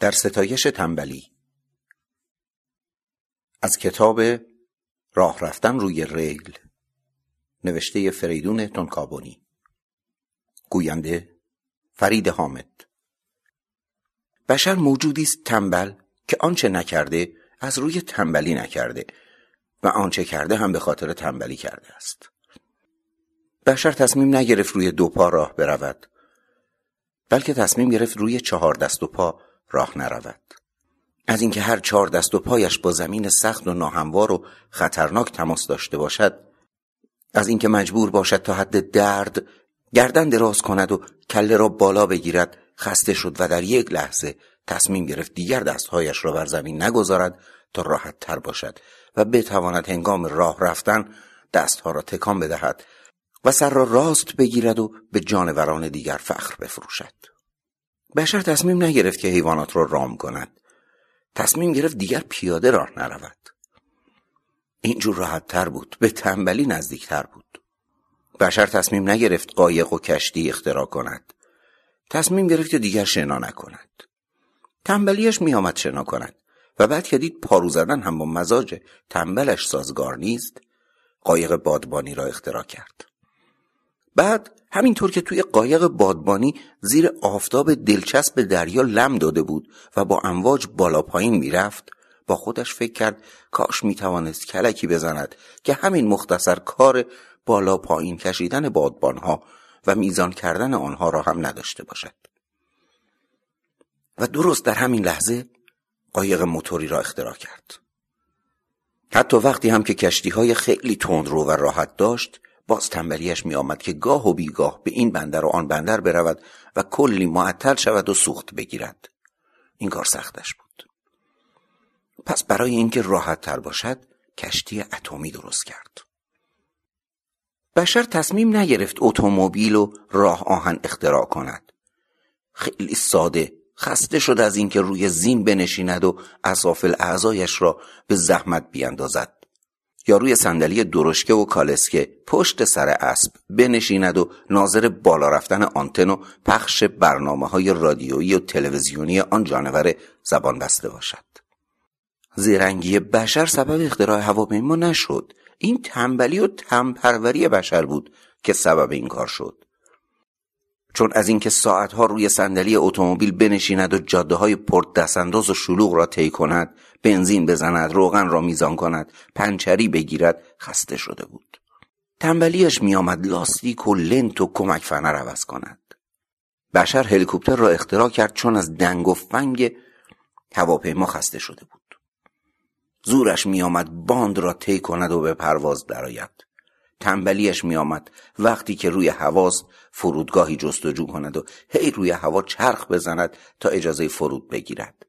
در ستایش تنبلی. از کتاب راه رفتن روی ریل. نوشته فریدون تنکابونی گوینده فرید حامد. بشر موجودی است تنبل که آنچه نکرده از روی تنبلی نکرده و آنچه کرده هم به خاطر تنبلی کرده است. بشر تصمیم نگرفت روی دو پا راه برود بلکه تصمیم گرفت روی چهار دست و پا راه نرود. از اینکه هر چهار دست و پایش با زمین سخت و ناهموار و خطرناک تماس داشته باشد از اینکه مجبور باشد تا حد درد گردن دراز کند و کله را بالا بگیرد خسته شد و در یک لحظه تصمیم گرفت دیگر دستهایش را بر زمین نگذارد تا راحت تر باشد و بتواند هنگام راه رفتن دستها را تکان بدهد و سر را راست بگیرد و به جانوران دیگر فخر بفروشد. بشر تصمیم نگرفت که حیوانات را رام کند. تصمیم گرفت دیگر پیاده راه نرود. اینجور راحت تر بود به تنبلی نزدیک تر بود. بشر تصمیم نگرفت قایق و کشتی اختراع کند. تصمیم گرفت که دیگر شنا نکند. تنبلیش میآمد شنا کند و بعد که دید پارو زدن هم با مزاج تنبلش سازگار نیست قایق بادبانی را اختراع کرد. بعد همینطور که توی قایق بادبانی زیر آفتاب دلچسب دریا لم داده بود و با امواج بالا پایین می‌رفت با خودش فکر کرد کاش می‌توانست کلکی بزند که همین مختصر کار بالا پایین کشیدن بادبانها و میزان کردن آنها را هم نداشته باشد. و درست در همین لحظه قایق موتوری را اختراع کرد. حتی وقتی هم که کشتی های خیلی تند رو و راحت داشت باز تنبلیش می آمد که گاه و بیگاه به این بندر و آن بندر برود و کلی معطل شود و سوخت بگیرد. این کار سختش بود. پس برای اینکه راحت تر باشد کشتی اتمی درست کرد. بشر تصمیم نگرفت اتومبیل و راه آهن اختراع کند. خیلی ساده خسته شد از اینکه روی زین بنشیند و اصافل اعضایش را به زحمت بیاندازد یا روی صندلی درشکه و کالسکه پشت سر اسب بنشیند و ناظر بالا رفتن آنتن و پخش برنامه های رادیویی و تلویزیونی آن جانور زبان بسته باشد. زیرنگی بشر سبب اختراع هواپیما نشد. این تنبلی و تنپروری بشر بود که سبب این کار شد. چون از اینکه ساعتها روی صندلی اتومبیل بنشیند و جاده های پرت دستانداز و شلوغ را طی کند بنزین بزند روغن را میزان کند پنچری بگیرد خسته شده بود. تنبلیش میآمد لاستیک و لنت و کمک فنر عوض کند. بشر هلیکوپتر را اختراع کرد چون از دنگ و فنگ هواپیما خسته شده بود. زورش میآمد باند را طی کند و به پرواز درآید. تنبلیش میآمد وقتی که روی هواست فرودگاهی جستجو کند و هی روی هوا چرخ بزند تا اجازه فرود بگیرد.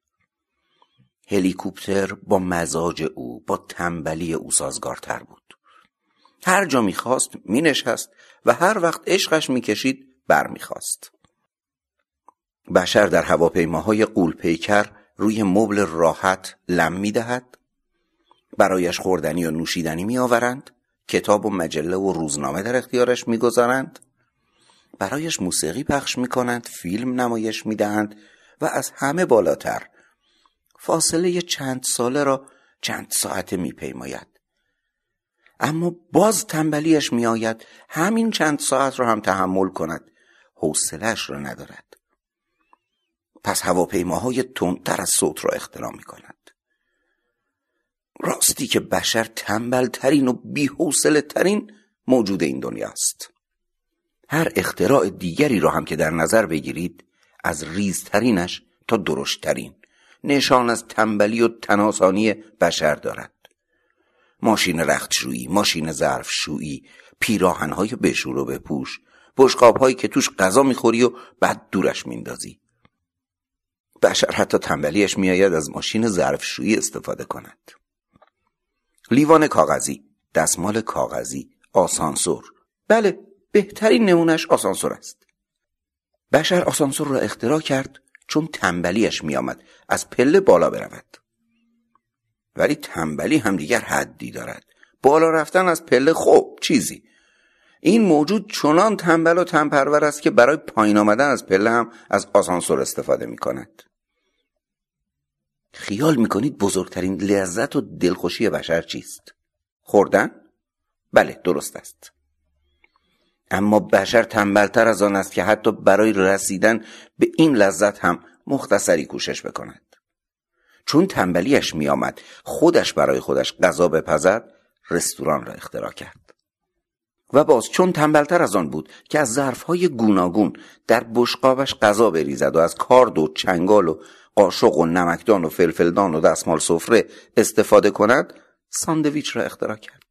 هلیکوپتر با مزاج او با تنبلی او سازگارتر بود. هر جا می‌خواست مینشست و هر وقت عشقش می‌کشید بر می‌خواست بشر در هواپیماهای قولپیکر روی مبل راحت لم می‌دهد برایش خوردنی و نوشیدنی میآورند کتاب و مجله و روزنامه در اختیارش می‌گذارند. برایش موسیقی پخش می‌کنند فیلم نمایش می‌دهند و از همه بالاتر فاصله چند ساله را چند ساعته میپیماید. اما باز تنبلیش میآید همین چند ساعت را هم تحمل کند. حوصلهاش را ندارد. پس هواپیماهای تندتر از صوت را اختراع می کند راستی که بشر تنبل ترین و بیحوصله ترین موجود این دنیاست هر اختراع دیگری را هم که در نظر بگیرید از ریزترینش تا درشتترین نشان از تنبلی و تناسانی بشر دارد. ماشین رختشویی ماشین ظرفشویی پیراهنهای بشور و بپوش هایی که توش غذا می‌خوری و بعد دورش میندازی. بشر حتی تنبلیش میآید از ماشین ظرفشویی استفاده کند. لیوان کاغذی دستمال کاغذی آسانسور. بله بهترین نمونش آسانسور است. بشر آسانسور را اختراع کرد چون تنبلیش میآمد از پله بالا برود. ولی تنبلی هم دیگر حدی دارد. بالا رفتن از پله خوب چیزی. این موجود چنان تنبل و تنپرور است که برای پایین آمدن از پله هم از آسانسور استفاده می کند خیال می‌کنید بزرگترین لذت و دلخوشی بشر چیست؟ خوردن؟ بله درست است. اما بشر تنبلتر از آن است که حتی برای رسیدن به این لذت هم مختصری کوشش بکند. چون تنبلیش میآمد خودش برای خودش غذا بپزد رستوران را اختراع کرد. و باز چون تنبلتر از آن بود که از ظرفهای گوناگون در بشقابش غذا بریزد و از کارد و چنگال و قاشق و نمکدان و فلفلدان و دستمال سفره استفاده کند ساندویچ را اختراع کرد.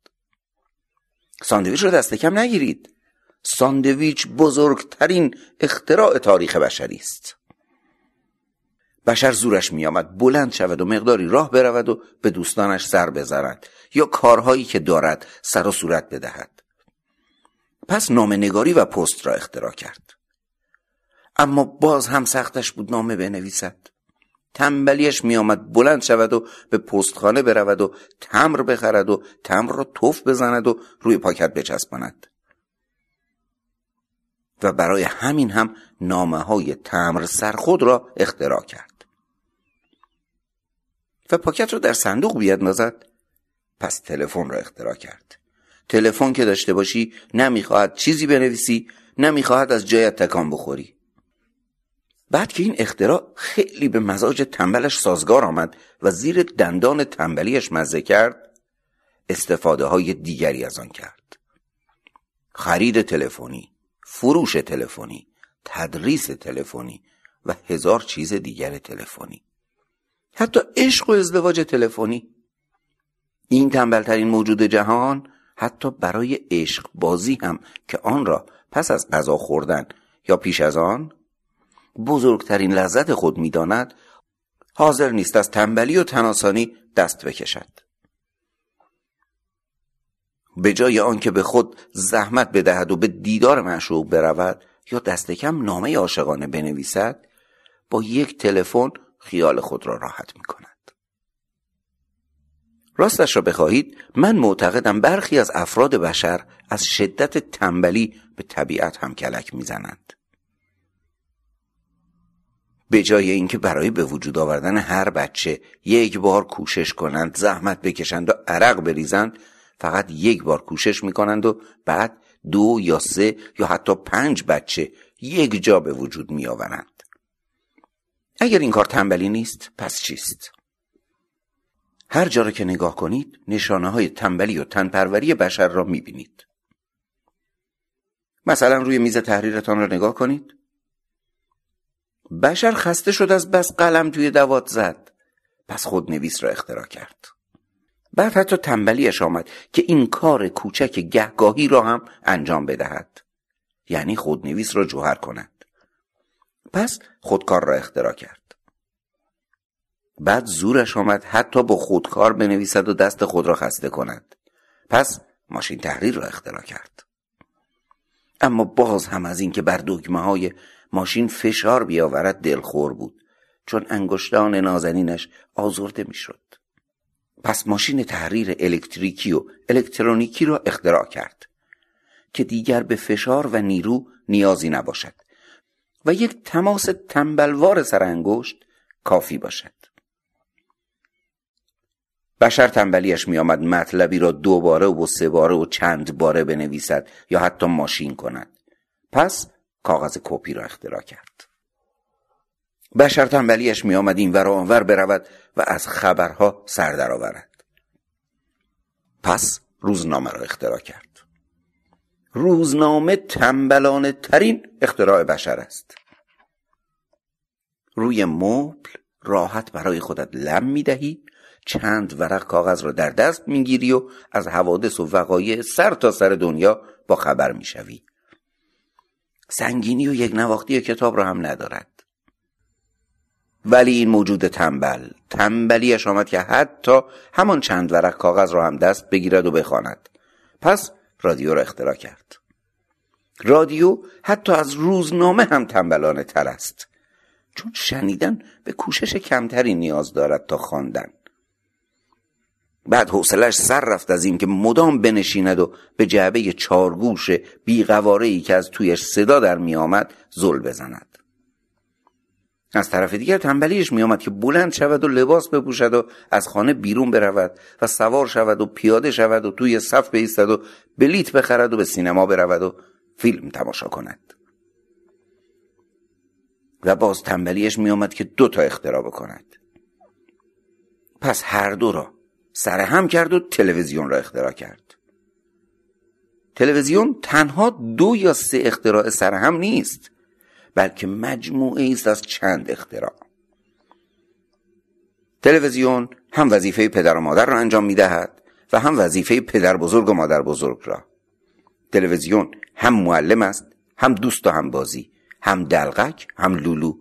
ساندویچ را دست کم نگیرید. ساندویچ بزرگترین اختراع تاریخ بشری است. بشر زورش میآمد بلند شود و مقداری راه برود و به دوستانش سر بزند یا کارهایی که دارد سر و صورت بدهد. پس نامه نگاری و پست را اختراع کرد. اما باز هم سختش بود نامه بنویسد. تنبلیش میآمد بلند شود و به پستخانه برود و تمر بخرد و تمر را توف بزند و روی پاکت بچسباند. و برای همین هم نامه های تمر سرخود را اختراع کرد. و پاکت را در صندوق بیاندازد پس تلفن را اختراع کرد. تلفن که داشته باشی نمی‌خواهد چیزی بنویسی نمی‌خواهد از جایت تکان بخوری. بعد که این اختراع خیلی به مزاج تنبلش سازگار آمد و زیر دندان تنبلیش مزه کرد استفاده های دیگری از آن کرد. خرید تلفنی. فروش تلفنی تدریس تلفنی و هزار چیز دیگر تلفنی. حتی عشق و ازدواج تلفنی. این تنبلترین موجود جهان حتی برای عشق بازی هم که آن را پس از غذا خوردن یا پیش از آن بزرگترین لذت خود می‌داند حاضر نیست از تنبلی و تناسانی دست بکشد. به جای آنکه به خود زحمت بدهد و به دیدار معشوق برود یا دست کم نامه عاشقانه بنویسد با یک تلفن خیال خود را راحت می کند. راستش را بخواهید من معتقدم برخی از افراد بشر از شدت تنبلی به طبیعت هم کلک می‌زنند به جای اینکه برای به وجود آوردن هر بچه یک بار کوشش کنند زحمت بکشند و عرق بریزند فقط یک بار کوشش می‌کنند و بعد دو یا سه یا حتی پنج بچه یک جا به وجود میآورند. اگر این کار تنبلی نیست پس چیست؟ هر جا را که نگاه کنید نشانه های تنبلی و تنپروری بشر را می‌بینید. مثلا روی میز تحریرتان را نگاه کنید. بشر خسته شد از بس قلم توی دوات زد. پس خود نویس را اختراع کرد. بعد حتی تنبلیش آمد که این کار کوچک گهگاهی را هم انجام بدهد. یعنی خودنویس را جوهر کند. پس خودکار را اختراع کرد. بعد زورش آمد حتی با خودکار بنویسد و دست خود را خسته کند. پس ماشین تحریر را اختراع کرد. اما باز هم از اینکه بر دگمه های ماشین فشار بیاورد دلخور بود چون انگشتان نازنینش آزرده می‌شد. پس ماشین تحریر الکتریکی و الکترونیکی را اختراع کرد که دیگر به فشار و نیرو نیازی نباشد و یک تماس تنبلوار سر انگشت کافی باشد. بشر تنبلیش میآمد مطلبی را دو باره و سه باره و چند باره بنویسد یا حتی ماشین کند. پس کاغذ کپی را اختراع کرد. بشر تنبلیش می آمد این ور آنور برود و از خبرها سر درآورد. پس روزنامه را اختراع کرد. روزنامه تنبلانه ترین اختراع بشر است. روی مبل راحت برای خودت لم می دهی چند ورق کاغذ را در دست می‌گیری و از حوادث و وقایع سر تا سر دنیا با خبر می‌شوی. سنگینی و یک نواختی کتاب را هم ندارد. ولی این موجود تنبل. تنبلیش آمد که حتی همان چند ورق کاغذ را هم دست بگیرد و بخواند. پس رادیو را اختراع کرد. رادیو حتی از روزنامه هم تنبلانه تر است. چون شنیدن به کوشش کمتری نیاز دارد تا خواندن. بعد حوصلش سر رفت از اینکه مدام بنشیند و به جعبه چارگوش بیقواره ای که از تویش صدا در می آمد زل بزند. از طرف دیگر تنبلیش میآمد که بلند شود و لباس بپوشد و از خانه بیرون برود و سوار شود و پیاده شود و توی صف بایستد و بلیت بخرد و به سینما برود و فیلم تماشا کند. و باز تنبلیش میآمد که دو تا اختراع بکند. پس هر دو را سر هم کرد و تلویزیون را اختراع کرد. تلویزیون تنها دو یا سه اختراع سر هم نیست. بلکه مجموعه است از چند اختراع. تلویزیون هم وظیفه پدر و مادر را انجام می دهد و هم وظیفه پدر بزرگ و مادر بزرگ را. تلویزیون هم معلم است هم دوست و هم بازی هم دلغک هم لولو.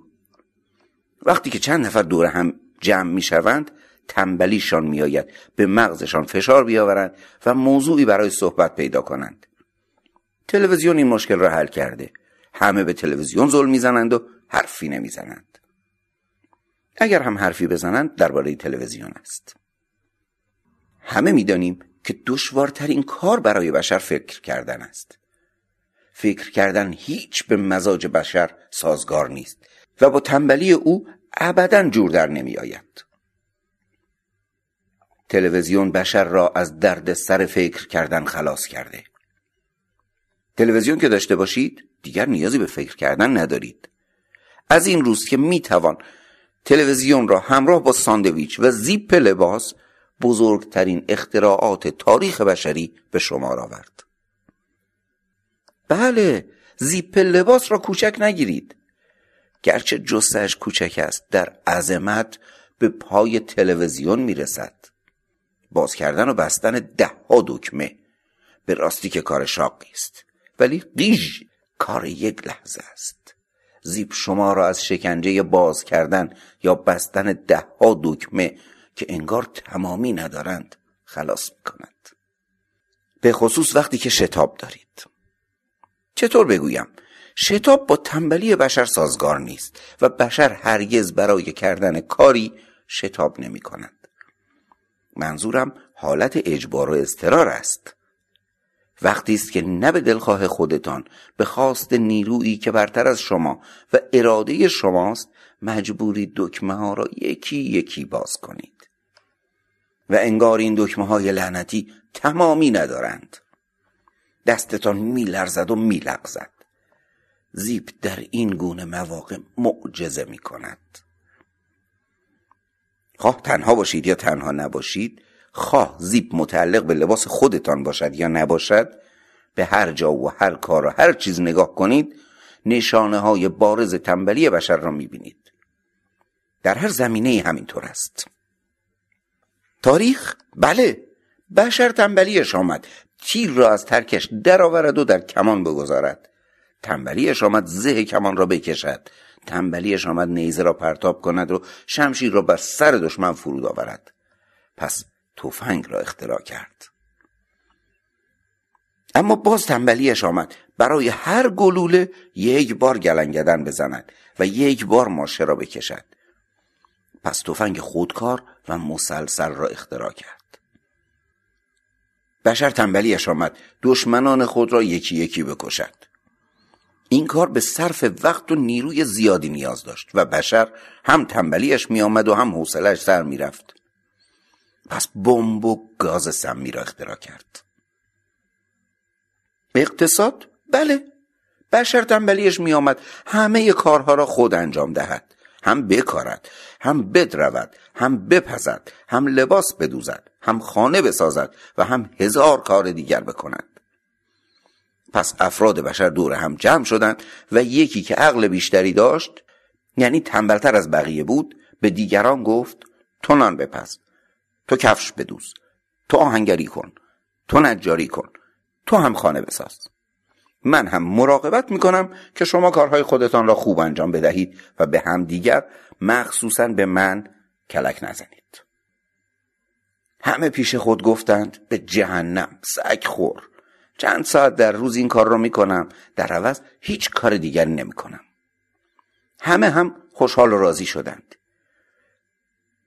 وقتی که چند نفر دور هم جمع می شوند تنبلیشان میآید به مغزشان فشار بیاورند و موضوعی برای صحبت پیدا کنند. تلویزیون این مشکل را حل کرده. همه به تلویزیون زل می‌زنند و حرفی نمی‌زنند. اگر هم حرفی بزنند درباره تلویزیون است. همه می‌دانیم که دشوارترین کار برای بشر فکر کردن است. فکر کردن هیچ به مزاج بشر سازگار نیست و با تنبلی او ابدا جور در نمی آید. تلویزیون بشر را از درد سر فکر کردن خلاص کرده. تلویزیون که داشته باشید دیگر نیازی به فکر کردن ندارید. از این روز که می توان تلویزیون را همراه با ساندویچ و زیپ لباس بزرگترین اختراعات تاریخ بشری به شمار آورد. بله زیپ لباس را کوچک نگیرید. گرچه جسش کوچک است در عظمت به پای تلویزیون می‌رسد. باز کردن و بستن ده ها دکمه به راستی که کار شاقی است ولی قیژ کار یک لحظه است. زیپ شما را از شکنجه باز کردن یا بستن ده ها دکمه که انگار تمامی ندارند خلاص می کند. به خصوص وقتی که شتاب دارید. چطور بگویم؟ شتاب با تنبلی بشر سازگار نیست و بشر هرگز برای کردن کاری شتاب نمی کند. منظورم حالت اجبار و استرار است. وقتی است که نه به دلخواه خودتان به خواست نیرویی که برتر از شما و اراده شماست مجبوری دکمه ها را یکی یکی باز کنید. و انگار این دکمه های لعنتی تمامی ندارند. دستتان میلرزد و میلغزد. زیپ در این گونه مواقع معجزه می کند خواه تنها باشید یا تنها نباشید خواه زیپ متعلق به لباس خودتان باشد یا نباشد به هر جا و هر کار و هر چیز نگاه کنید نشانه های بارز تنبلی بشر را می‌بینید. در هر زمینه همینطور است. تاریخ؟ بله بشر تنبلیش آمد. تیر را از ترکش درآورد و در کمان بگذارد. تنبلیش آمد زه کمان را بکشد. تنبلیش آمد نیزه را پرتاب کند و شمشیر را بر سر دشمن فرود آورد. پس تفنگ را اختراع کرد. اما باز تنبلیش آمد. برای هر گلوله یک بار گلنگدن بزند و یک بار ماشه را بکشد. پس تفنگ خودکار و مسلسل را اختراع کرد. بشر تنبلیش آمد. دشمنان خود را یکی یکی بکشد. این کار به صرف وقت و نیروی زیادی نیاز داشت و بشر هم تنبلیش می آمد و هم حوصلش سر می رفت. پس بمب و گاز سمی را اختراع کرد. اقتصاد؟ بله. بشر تنبلیش می آمد همه کارها را خود انجام دهد. هم بکارد هم بدرود هم بپزد هم لباس بدوزد هم خانه بسازد و هم هزار کار دیگر بکند. پس افراد بشر دور هم جمع شدند و یکی که عقل بیشتری داشت یعنی تنبلتر از بقیه بود به دیگران گفت تو نان بپز. تو کفش بدوز. تو آهنگری کن. تو نجاری کن. تو هم خانه بساز. من هم مراقبت می‌کنم که شما کارهای خودتان را خوب انجام بدهید و به هم دیگر مخصوصا به من کلک نزنید. همه پیش خود گفتند به جهنم سگ خور. چند ساعت در روز این کار را می‌کنم. در عوض هیچ کار دیگری نمی‌کنم. همه هم خوشحال و راضی شدند.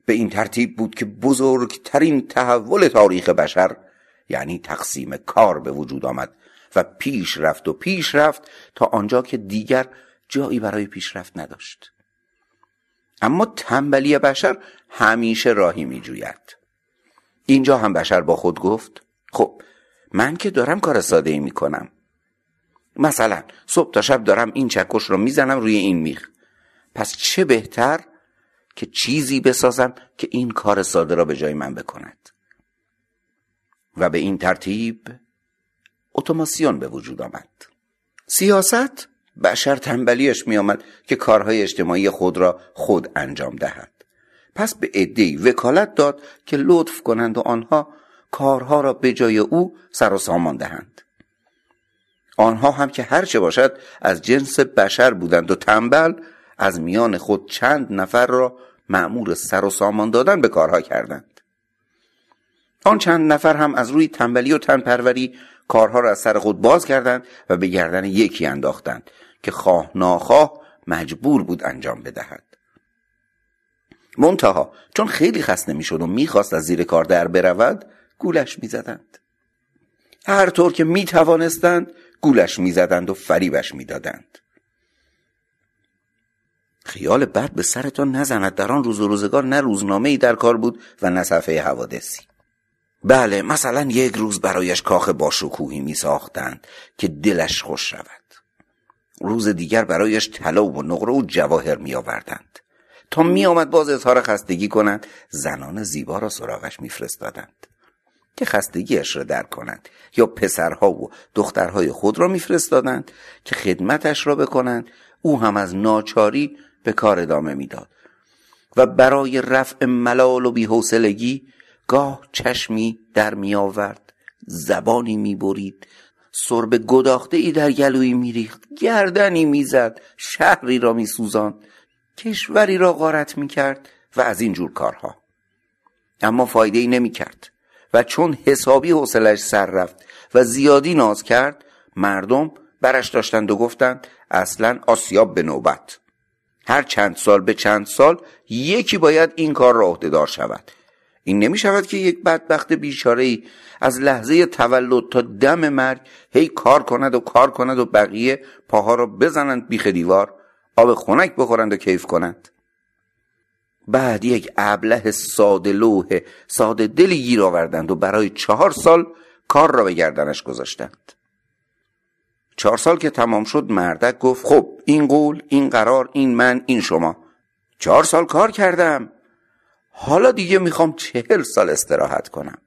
به این ترتیب بود که بزرگترین تحول تاریخ بشر یعنی تقسیم کار به وجود آمد و پیش رفت و پیش رفت تا آنجا که دیگر جایی برای پیشرفت نداشت. اما تنبلی بشر همیشه راهی می جوید اینجا هم بشر با خود گفت خب من که دارم کار ساده ای می کنم مثلا صبح تا شب دارم این چکش رو می‌زنم روی این میخ. پس چه بهتر که چیزی بسازم که این کار ساده را به جای من بکند. و به این ترتیب اتوماسیون به وجود آمد. سیاست بشر تنبلیش می آمد که کارهای اجتماعی خود را خود انجام دهد. پس به عدهای وکالت داد که لطف کنند و آنها کارها را به جای او سر و سامان دهند. آنها هم که هرچه باشد از جنس بشر بودند و تنبل از میان خود چند نفر را معمور سر و سامان دادن به کارها کردند. آن چند نفر هم از روی تنبلی و تنپروری کارها را از سر خود باز کردند و به گردن یکی انداختند که خواه ناخواه مجبور بود انجام بدهد. منتها چون خیلی خسته می‌شد و می‌خواست از زیر کار در برود گولش می‌زدند. هر طور که می‌توانستند گولش می‌زدند و فریبش می‌دادند. خیال بد به سرتان نزند. در آن روز و روزگار نه روزنامه ای در کار بود و نه صفحه حوادثی. بله مثلا یک روز برایش کاخ باشکوهی می ساختند که دلش خوش شود روز دیگر برایش طلا و نقره و جواهر می آوردند تا می آمد باز اظهار خستگی کنند زنان زیبا را سراغش میفرستادند که خستگیش را در کنند. یا پسرها و دخترهای خود را میفرستادند که خدمتش را بکنند. او هم از ناچاری به کار ادامه می‌داد. و برای رفع ملال و بیحوصلگی گاه چشمی در می آورد زبانی می برید سرب گداخته ای در گلویی می ریخت گردنی می زد شهری را می سوزان کشوری را غارت می کرد و از این جور کارها. اما فایده ای نمی کرد و چون حسابی حوصلش سر رفت و زیادی ناز کرد مردم برش داشتند و گفتند اصلا آسیاب به نوبت. هر چند سال به چند سال یکی باید این کار را عهدهدار شود. این نمی شود که یک بدبخت بیچاره ای از لحظه تولد تا دم مرگ هی کار کند و کار کند و بقیه پاها را بزنند بیخ دیوار آب خنک بخورند و کیف کنند. بعد یک ابله ساده لوح ساده دلی گیر آوردند و برای چهار سال کار را به گردنش گذاشتند. چهار سال که تمام شد مردک گفت خب این قول این قرار این من این شما. چهار سال کار کردم. حالا دیگه می‌خوام چهل سال استراحت کنم.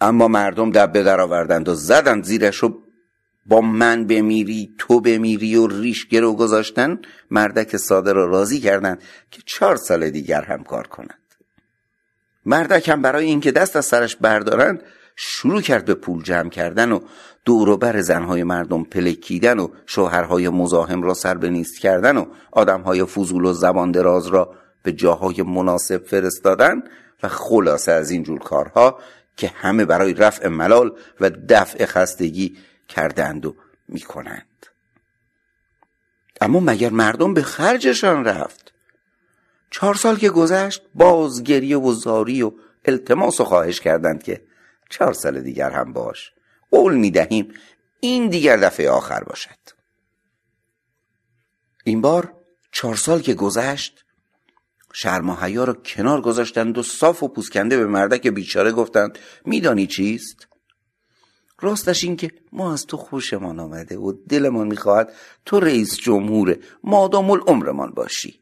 اما مردم دبه در آوردند و زدند زیرش و با من بمیری تو بمیری و ریش گرو گذاشتن مردک ساده را راضی کردند که چهار سال دیگر هم کار کنند. مردک هم برای اینکه دست از سرش بردارند شروع کرد به پول جمع کردن و دوروبر زنهای مردم پلکیدن و شوهرهای مزاحم را سر به نیست کردن و آدمهای فضول و زبان دراز را به جاهای مناسب فرستادن و خلاصه از این جور کارها که همه برای رفع ملال و دفع خستگی کردند و می‌کنند. اما مگر مردم به خرجشان رفت؟ چهار سال که گذشت باز گریه و زاری و التماس و خواهش کردند که چهار سال دیگر هم باش. قول می‌دهیم این دیگر دفعه آخر باشد. این بار چهار سال که گذشت شرم و حیا را کنار گذاشتند و صاف و پوسکنده به مردک بیچاره گفتند میدانی چیست؟ راستش این که ما از تو خوشمان آمده و دلمان می‌خواهد تو رئیس جمهور مادام العمرمان باشی.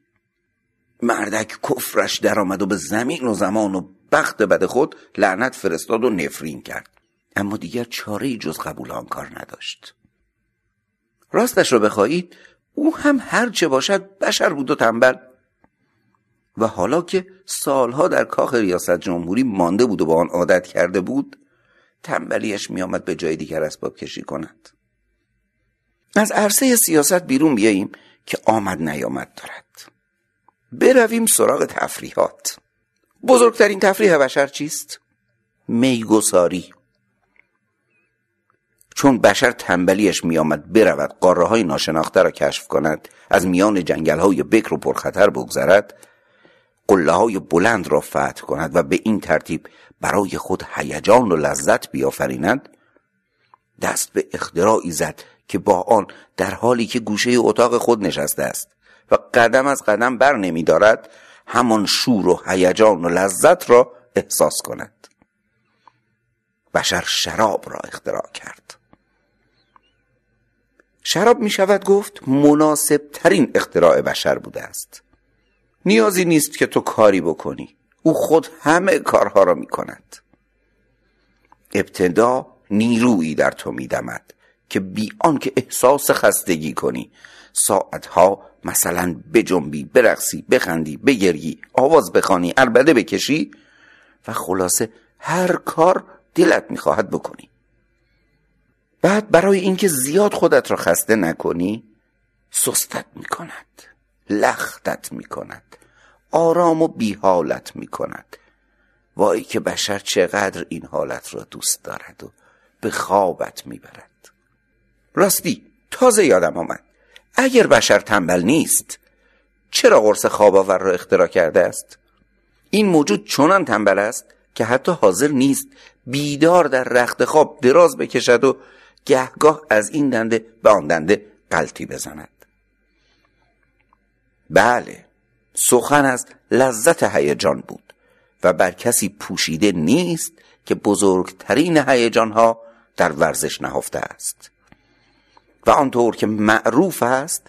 مردک کفرش درآمد و به زمین و زمان و بخت بد خود لعنت فرستاد و نفرین کرد. اما دیگر چاره جز قبول آن کار نداشت. راستش را بخواهید او هم هرچه باشد بشر بود و تنبل. و حالا که سالها در کاخ ریاست جمهوری مانده بود و با آن عادت کرده بود تنبلیش میآمد به جای دیگر اسباب کشی کند. از عرصه سیاست بیرون بیاییم که آمد نیامد دارد. برویم سراغ تفریحات. بزرگترین تفریح بشر چیست؟ میگساری چون بشر تنبلیش میآمد برود قاره های ناشناخته را کشف کند از میان جنگل های بکر و پرخطر بگذرد قله های بلند را فتح کند و به این ترتیب برای خود هیجان و لذت بیافریند دست به اختراعی زد که با آن در حالی که گوشه اتاق خود نشسته است و قدم از قدم بر نمی دارد همان شور و هیجان و لذت را احساس کند. بشر شراب را اختراع کرد. شراب می شود گفت مناسب ترین اختراع بشر بوده است. نیازی نیست که تو کاری بکنی. او خود همه کارها را می کند. ابتدا نیرویی در تو میدمد که بی آنکه احساس خستگی کنی ساعتها مثلا بجنبی برقصی بخندی بگری آواز بخوانی اربده بکشی و خلاصه هر کار دلت می‌خواهد بکنی. بعد برای اینکه زیاد خودت را خسته نکنی سستت می‌کند لختت می‌کند آرام و بی حالت می‌کند. وای که بشر چقدر این حالت را دوست دارد و به خوابت می‌برد. راستی تازه یادم آمد. اگر بشر تنبل نیست چرا قرص خواب آور را اختراع کرده است؟ این موجود چنان تنبل است که حتی حاضر نیست بیدار در رخت خواب دراز بکشد و گهگاه از این دنده به آن دنده قلطی بزند. بله سخن از لذت هیجان بود و بر کسی پوشیده نیست که بزرگترین هیجانها در ورزش نهفته است. و آنطور که معروف است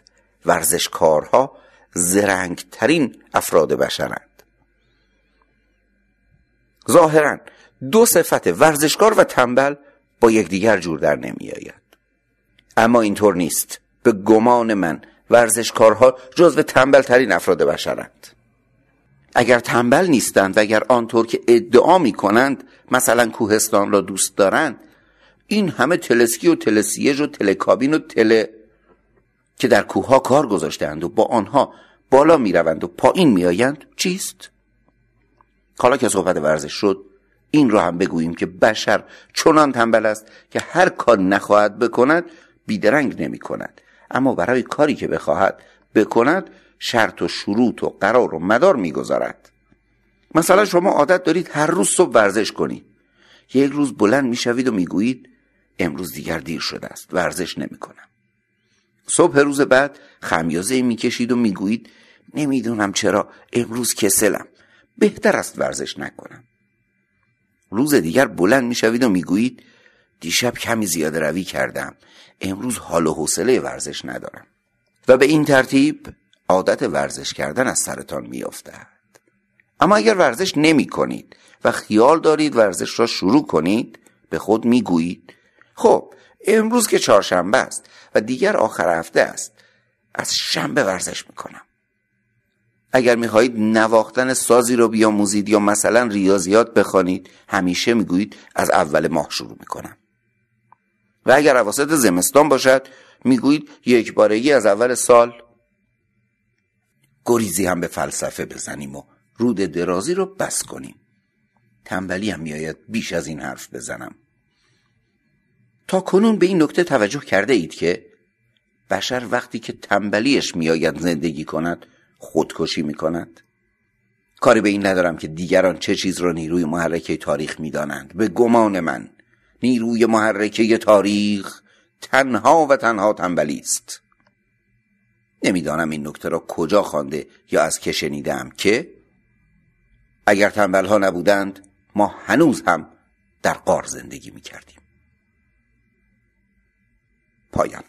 ورزشکارها زرنگترین افراد بشرند. ظاهرا دو صفت ورزشکار و تنبل با یکدیگر جور در نمی آید اما اینطور نیست. به گمان من ورزشکارها جزو تنبل ترین افراد بشرند. اگر تنبل نیستند و اگر آنطور که ادعا می کنند مثلا کوهستان را دوست دارند این همه تلسکی و تلسیج و تلکابین و تله که در کوه ها کار گذاشتند و با آنها بالا می روند و پایین می آیند چیست؟ حالا که صحبت ورزش شد این را هم بگوییم که بشر چنان تنبل است که هر کار نخواهد بکند بیدرنگ نمی کند اما برای کاری که بخواهد بکند شرط و شروط و قرار و مدار می‌گذارد. مثلا شما عادت دارید هر روز صبح ورزش کنید یک روز بلند می‌شوید و می‌گویید امروز دیگر دیر شده است ورزش نمی کنم. صبح روز بعد خمیازه می‌کشید و می‌گویید نمی‌دونم چرا امروز کسلم. بهتر است ورزش نکنم. روز دیگر بلند می‌شوید و می‌گویید دیشب کمی زیاده روی کردم. امروز حال و حوصله ورزش ندارم. و به این ترتیب عادت ورزش کردن از سرتان میافتد. اما اگر ورزش نمی کنید و خیال دارید ورزش را شروع کنید به خود می‌گویید خب امروز که چهارشنبه است و دیگر آخر هفته است از شنبه ورزش می‌کنم. اگر می‌خواهید نواختن سازی رو بیاموزید یا مثلا ریاضیات بخوانید همیشه می‌گویید از اول ماه شروع می‌کنم. و اگر عواسط زمستان باشد می‌گویید یک بارگی از اول سال گریزی هم به فلسفه بزنیم و رود درازی رو بس کنیم. تنبلی هم میآید بیش از این حرف بزنم. تا کنون به این نکته توجه کرده اید که بشر وقتی که تنبلیش میآید زندگی کند خودکشی می‌کند؟ کاری به این ندارم که دیگران چه چیز را نیروی محرکه تاریخ می‌دانند. به گمان من نیروی محرکه تاریخ تنها و تنها تنبلی است. نمی‌دانم این نکته را کجا خوانده یا از که شنیدم که اگر تنبل ها نبودند ما هنوز هم در قار زندگی می کردیم پایان